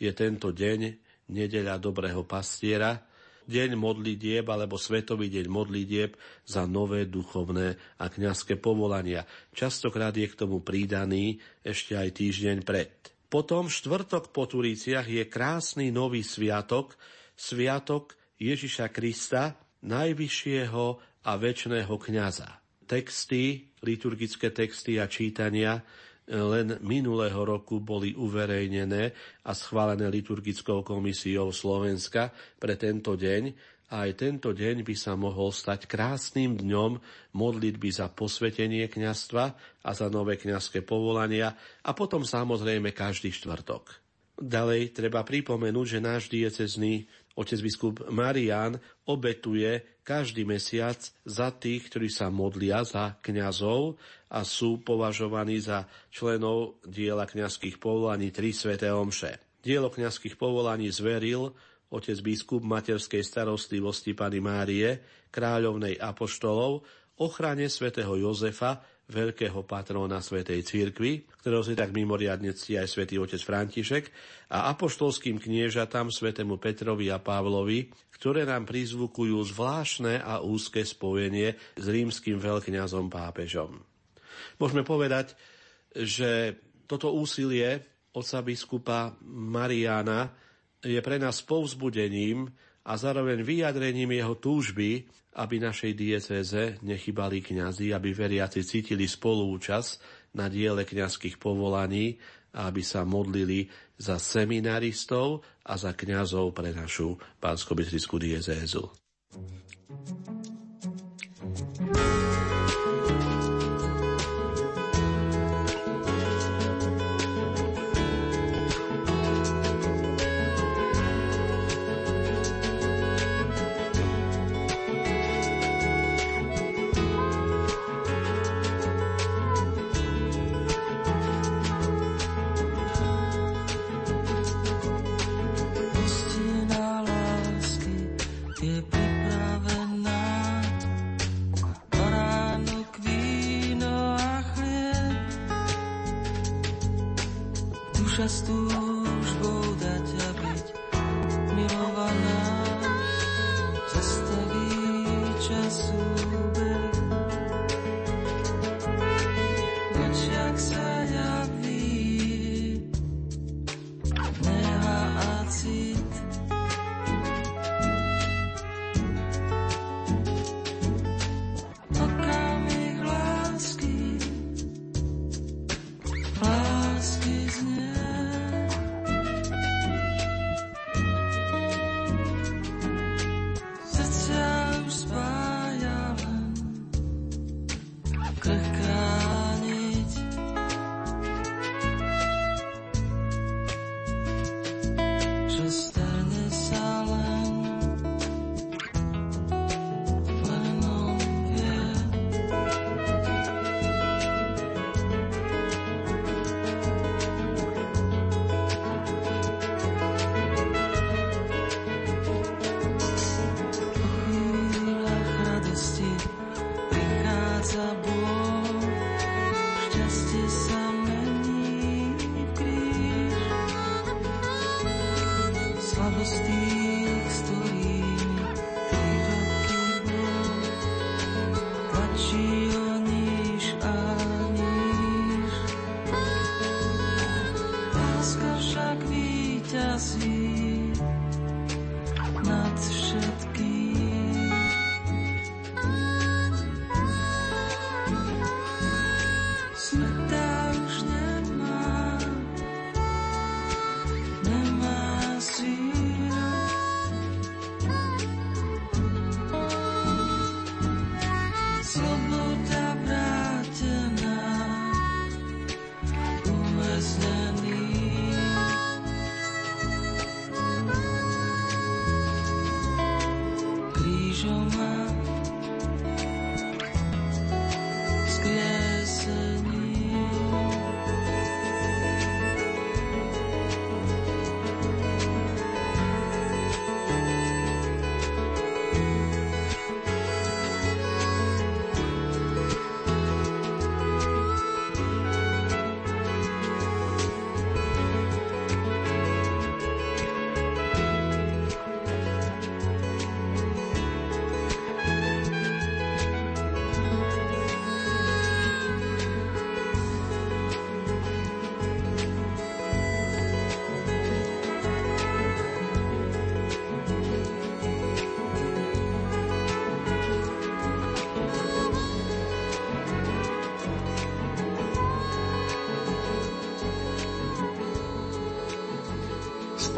Je tento deň nedeľa dobrého pastiera, deň modlitieb alebo Svetový deň modlitieb za nové duchovné a kňazské povolania. Častokrát je k tomu pridaný ešte aj týždeň pred. Potom štvrtok po Turíciach je krásny nový sviatok, sviatok Ježiša Krista, najvyššieho a väčšného kňaza. Texty, liturgické texty a čítania len minulého roku boli uverejnené a schválené liturgickou komisiou Slovenska pre tento deň a aj tento deň by sa mohol stať krásnym dňom modlitby za posvetenie kňastva a za nové kňazské povolania a potom samozrejme každý štvrtok. Ďalej treba pripomenúť, že náš diecezný otec biskup Marian obetuje každý mesiac za tých, ktorí sa modlia za kňazov a sú považovaní za členov diela kňazských povolaní tri sveté omše. Dielo kňazských povolaní zveril otec biskup materskej starostlivosti Pany Márie, kráľovnej apoštolov, ochrane svätého Jozefa, veľkého patróna Svetej Církvy, ktorého si tak mimoriadne ctí aj svätý otec František, a apoštolským kniežatám svätému Petrovi a Pavlovi, ktoré nám prizvukujú zvláštne a úzke spojenie s rímským veľkňazom pápežom. Môžeme povedať, že toto úsilie oca biskupa Mariana je pre nás povzbudením a zároveň vyjadrením jeho túžby, aby našej diecéze nechybali kňazi, aby veriaci cítili spolúčasť na diele kňazských povolaní a aby sa modlili za seminaristov a za kňazov pre našu pánsko-bystrickú diecézu.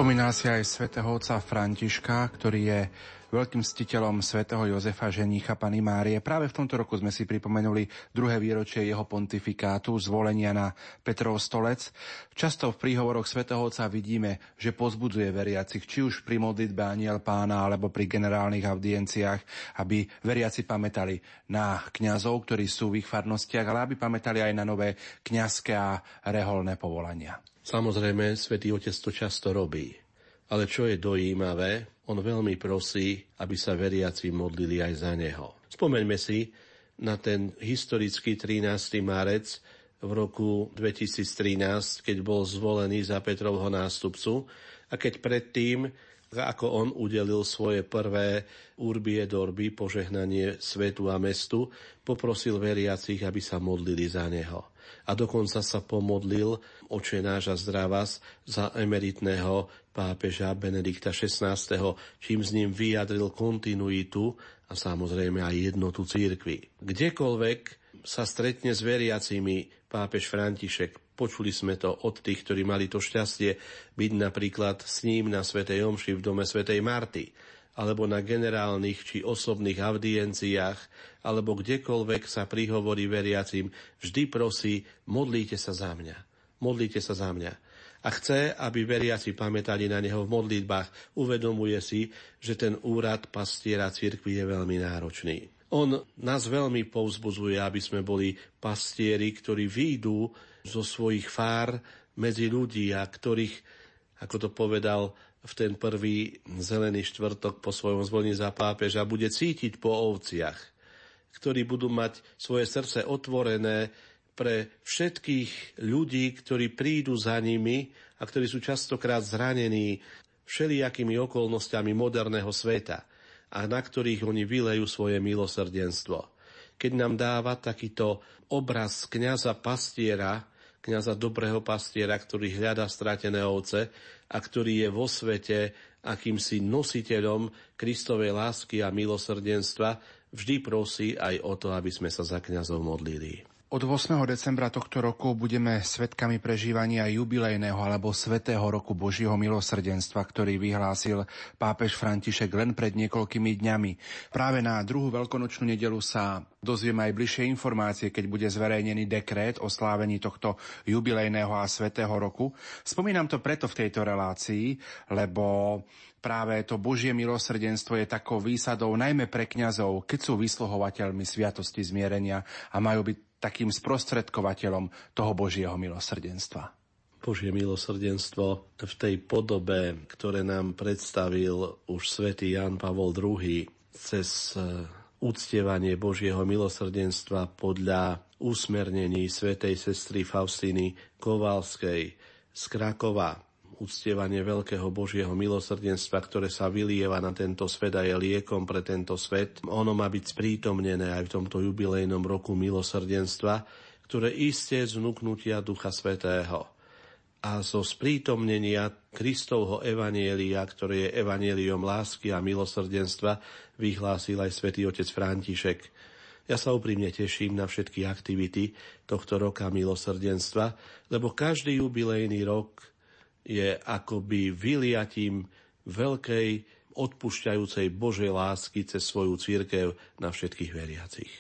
Spomínal si aj svätého otca Františka, ktorý je veľkým stiteľom svätého Jozefa Ženícha Pany Márie. Práve v tomto roku sme si pripomenuli druhé výročie jeho pontifikátu, zvolenia na Petrov stolec. Často v príhovoroch svätého Otca vidíme, že pozbudzuje veriacich, či už pri modlitbe Aniel pána, alebo pri generálnych audienciách, aby veriaci pamätali na kňazov, ktorí sú v ich farnostiach, ale aby pamätali aj na nové kňazské a reholné povolania. Samozrejme, svätý Otec to často robí. Ale čo je dojímavé, on veľmi prosí, aby sa veriaci modlili aj za neho. Spomeňme si na ten historický 13. marec v roku 2013, keď bol zvolený za Petrovho nástupcu a keď predtým ako on udelil svoje prvé urbie dorby, požehnanie svetu a mestu, poprosil veriacich, aby sa modlili za neho a dokonca sa pomodlil oče náš a zdravás za emeritného pápeža Benedikta XVI, čím s ním vyjadril kontinuitu a samozrejme aj jednotu církvy. Kdekoľvek sa stretne s veriacimi pápež František, počuli sme to od tých, ktorí mali to šťastie byť napríklad s ním na Svetej Omši v dome Svetej Marty, alebo na generálnych či osobných audienciách, alebo kdekoľvek sa prihovorí veriacim, vždy prosí, modlíte sa za mňa. Modlíte sa za mňa. A chce, aby veriaci pamätali na neho v modlitbách. Uvedomuje si, že ten úrad pastiera cirkvi je veľmi náročný. On nás veľmi povzbudzuje, aby sme boli pastieri, ktorí výjdu zo svojich fár medzi ľudí a ktorých, ako to povedal v ten prvý zelený štvrtok po svojom zvolení za pápeža bude cítiť po ovciach, ktorí budú mať svoje srdce otvorené pre všetkých ľudí, ktorí prídu za nimi a ktorí sú častokrát zranení všelijakými okolnostiami moderného sveta a na ktorých oni vylejú svoje milosrdenstvo. Keď nám dáva takýto obraz kňaza pastiera, kňaza dobrého pastiera, ktorý hľada stratené ovce a ktorý je vo svete akýmsi nositeľom Kristovej lásky a milosrdenstva, vždy prosí aj o to, aby sme sa za kňazov modlili. Od 8. decembra tohto roku budeme svetkami prežívania jubilejného alebo svetého roku Božieho milosrdenstva, ktorý vyhlásil pápež František len pred niekoľkými dňami. Práve na druhú veľkonočnú nedelu sa dozvieme aj bližšie informácie, keď bude zverejnený dekrét o slávení tohto jubilejného a svetého roku. Spomínam to preto v tejto relácii, lebo práve to Božie milosrdenstvo je takou výsadou najmä pre kňazov, keď sú vysluhovateľmi sviatosti zmierenia a majú byť takým sprostredkovateľom toho Božieho milosrdenstva. Božie milosrdenstvo v tej podobe, ktoré nám predstavil už svätý Jan Pavol II cez e, uctievanie Božieho milosrdenstva podľa usmernení svätej sestry Faustiny Kovalskej z Krakova, uctievanie veľkého Božieho milosrdenstva, ktoré sa vylieva na tento svet a je liekom pre tento svet. Ono má byť sprítomnené aj v tomto jubilejnom roku milosrdenstva, ktoré iste z vnúknutia Ducha Svetého a zo sprítomnenia Kristovho evanielia, ktoré je evanieliom lásky a milosrdenstva, vyhlásil aj svätý otec František. Ja sa úprimne teším na všetky aktivity tohto roka milosrdenstva, lebo každý jubilejný rok je akoby vyliatím veľkej odpušťajúcej Božej lásky cez svoju církev na všetkých veriacich.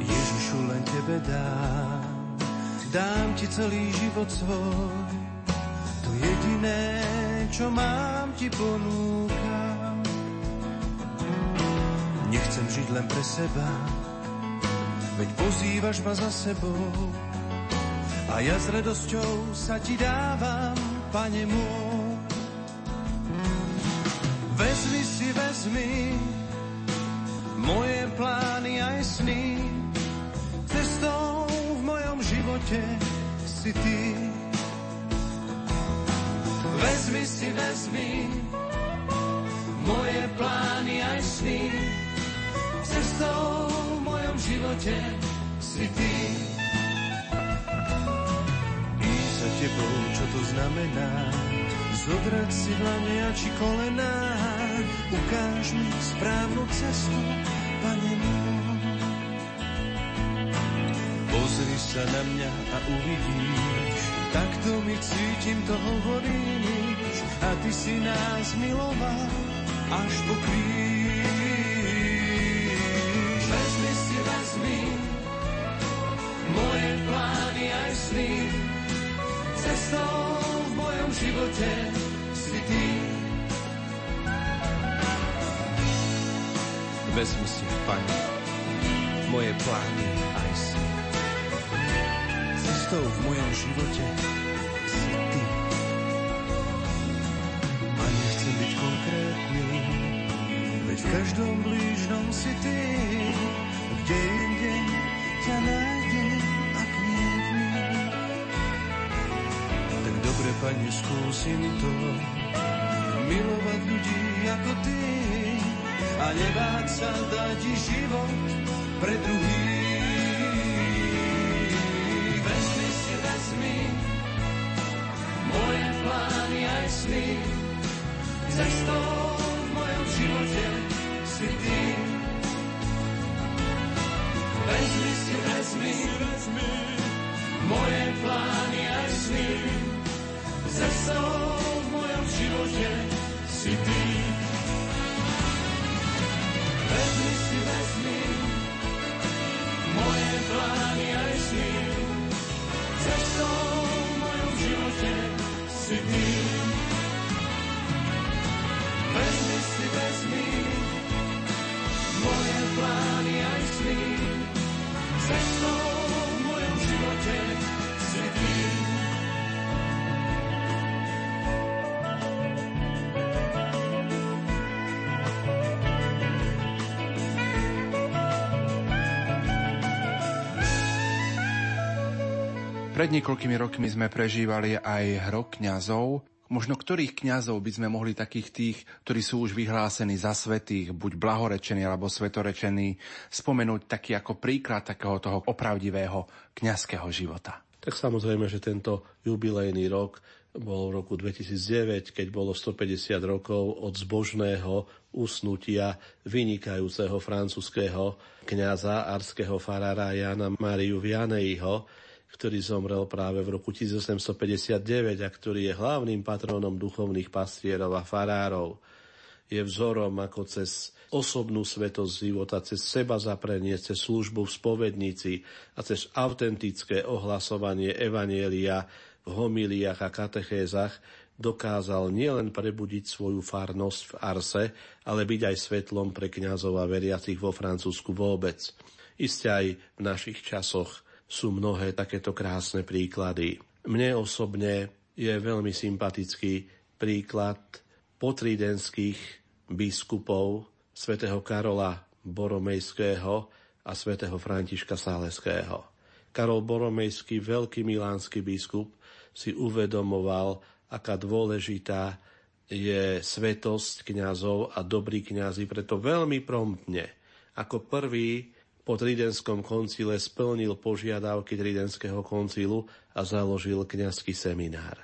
Ježišu, len Tebe dám, dám Ti celý život svoj, to jediné, čo mám ti ponúkam. Nechcem žiť len pre seba, veď pozývaš ma za sebou. A ja s radosťou sa ti dávam, pane môj. Vezmi si, vezmi moje plány aj sny. Cestou v mojom živote si ty. Vezmi si, vezmi moje plány aj sny. Cestou v mojom živote si ty. Za tebou, čo to znamená? Zodrať si dlania či kolená, ukáž mi správnu cestu, Pane. Pozri sa na mňa a uvidíš, takto mi cítim, to hovoríš, a ty si nás miloval až po kríž. Vezmi si, vezmi moje plány aj sny, cestou v mojom živote si ty. Vezmi si, Pane, moje plány aj sny. Cestou v mojom živote si každom blížnom si ty, kde inde ťa nájdem, ak nie v. Tak dobre, Pane, skúsim to, milovať ľudí ako ty. A nebáť sa dať život pre druhých. Vezmi si, vezmi. Moje plány aj sny, cestou v mojom živote ty. Vezmi si, vezmi, vezmi moje plány aj sny, cestou v mojom živote si ty. Vezmi si, vezmi moje plány aj sny, cestou v mojom živote si ty. Vezmi si, vezmi moje plány aj sny, cestou v mojom živote si ty. Pred niekoľkými rokmi sme prežívali aj rok kňazov. Možno ktorých kňazov by sme mohli takých tých, ktorí sú už vyhlásení za svetých, buď blahorečení alebo svetorečení, spomenúť taký ako príklad takého toho opravdivého kňazského života. Tak samozrejme, že tento jubilejný rok bol v roku 2009, keď bolo 150 rokov od zbožného usnutia vynikajúceho francúzského kňaza, arského farára Jana Mariu Vianejho, ktorý zomrel práve v roku 1859 a ktorý je hlavným patronom duchovných pastierov a farárov. Je vzorom ako cez osobnú svetosť života, cez seba zaprenie, cez službu v spovednici a cez autentické ohlasovanie evanielia v homiliách a katechézach dokázal nielen prebudiť svoju farnosť v Arse, ale byť aj svetlom pre kňazov a veriacich vo Francúzsku vôbec. Isté aj v našich časoch sú mnohé takéto krásne príklady. Mne osobne je veľmi sympatický príklad potridenských biskupov svätého Karola Boromejského a svätého Františka Sáleského. Karol Boromejský, veľký milánsky biskup, si uvedomoval, aká dôležitá je svetosť kňazov a dobrí kňazi, preto veľmi promptne, ako prvý po Tridenskom koncile splnil požiadavky Tridenského koncilu a založil kňazský seminár.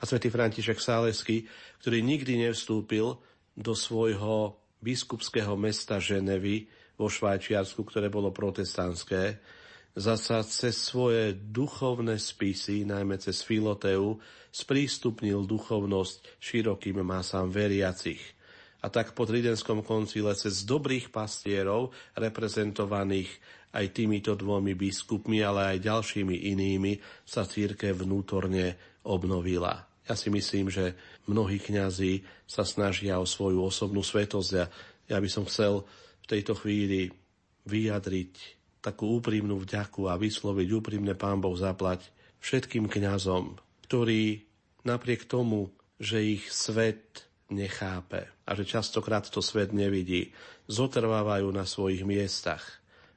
A svätý František Sálesky, ktorý nikdy nevstúpil do svojho biskupského mesta Ženevy vo Švajčiarsku, ktoré bolo protestantské, zasa cez svoje duchovné spisy, najmä cez Filoteu, sprístupnil duchovnosť širokým masám veriacich – a tak po Tridenskom koncile cez dobrých pastierov, reprezentovaných aj týmito dvomi biskupmi, ale aj ďalšími inými, sa církev vnútorne obnovila. Ja si myslím, že mnohí kňazi sa snažia o svoju osobnú svetosť a ja by som chcel v tejto chvíli vyjadriť takú úprimnú vďaku a vysloviť úprimne Pán Boh zaplať všetkým kňazom, ktorí napriek tomu, že ich svet nechápe a že častokrát to svet nevidí. Zotrvávajú na svojich miestach,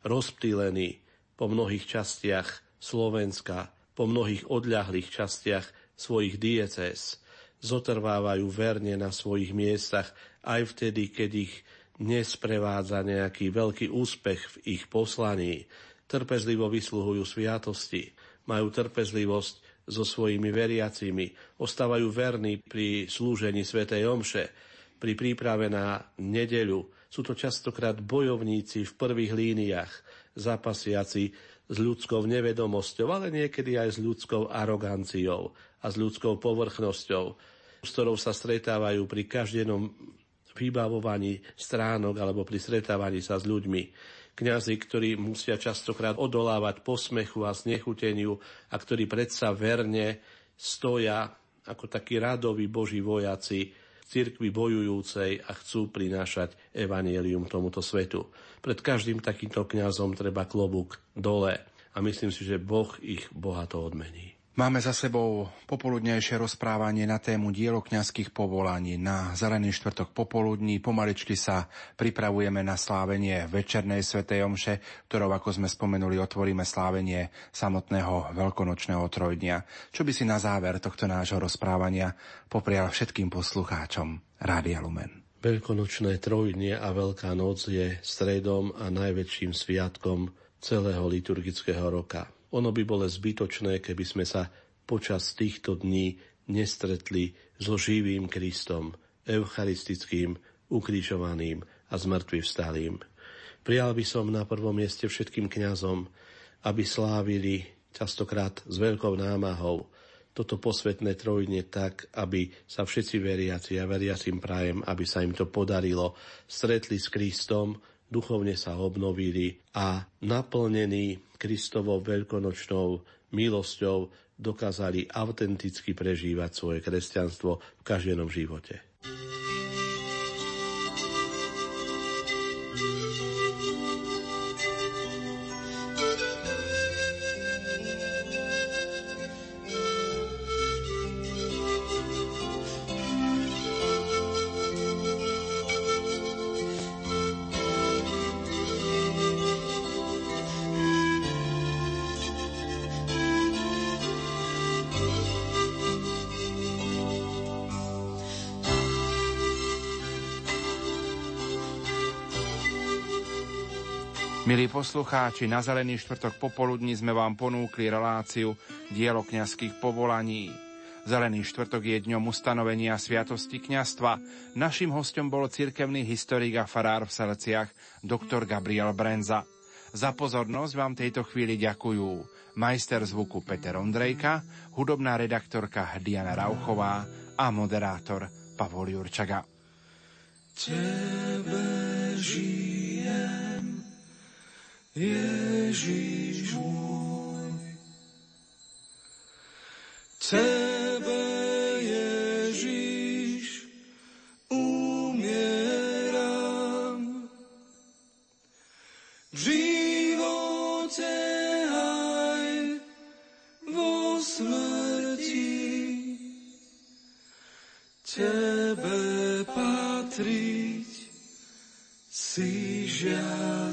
rozptýlení po mnohých častiach Slovenska, po mnohých odľahlých častiach svojich diecés. Zotrvávajú verne na svojich miestach aj vtedy, keď ich nesprevádza nejaký veľký úspech v ich poslaní. Trpezlivo vysluhujú sviatosti, majú trpezlivosť so svojimi veriacimi, ostávajú verní pri slúžení svätej Omše, pri príprave na nedeľu. Sú to častokrát bojovníci v prvých líniách, zapasiaci s ľudskou nevedomosťou, ale niekedy aj s ľudskou aroganciou a s ľudskou povrchnosťou, s ktorou sa stretávajú pri každom vybavovaní stránok alebo pri stretávaní sa s ľuďmi. Kňazi, ktorí musia častokrát odolávať posmechu a znechuteniu a ktorí predsa verne stoja ako takí radoví boží vojaci cirkvi bojujúcej a chcú prinášať evanielium tomuto svetu. Pred každým takýmto kňazom treba klobúk dole a myslím si, že Boh ich bohato odmení. Máme za sebou popoludnejšie rozprávanie na tému dielo kňazských povolaní. Na Zelený štvrtok popoludní pomaličky sa pripravujeme na slávenie večernej svetej omše, ktorou, ako sme spomenuli, otvoríme slávenie samotného veľkonočného trojdnia. Čo by si na záver tohto nášho rozprávania poprial všetkým poslucháčom Rádia Lumen? Veľkonočné trojdnie a Veľká noc je stredom a najväčším sviatkom celého liturgického roka. Ono by bolo zbytočné, keby sme sa počas týchto dní nestretli so živým Kristom, eucharistickým, ukrižovaným a zmrtvým vstalým. Prijal by som na prvom mieste všetkým kňazom, aby slávili častokrát s veľkou námahou toto posvetné trojne tak, aby sa všetci veriaci a veriacim prajem, aby sa im to podarilo, stretli s Kristom, duchovne sa obnovili a naplnení Kristovou veľkonočnou milosťou dokázali autenticky prežívať svoje kresťanstvo v každom živote. Milí poslucháči, na Zelený štvrtok popoludní sme vám ponúkli reláciu Dielo kňazských povolaní. Zelený štvrtok je dňom ustanovenia Sviatosti kňastva. Našim hostom bol cirkevný historik a farár v Seleciach, doktor Gabriel Brenza. Za pozornosť vám tejto chvíli ďakujú majster zvuku Peter Ondrejka, hudobná redaktorka Diana Rauchová a moderátor Pavol Jurčaga. Tebe žijem. Ježiš môj. Tebe, Ježiš, umieram. V živote aj vo smrti Tebe patriť si žiadam.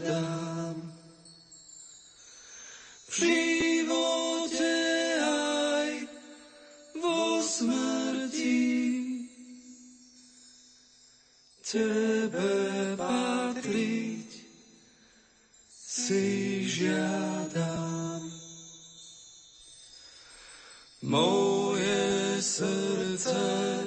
Živote aj vo smrti. Tebe patriť si žiadam. Moje srdce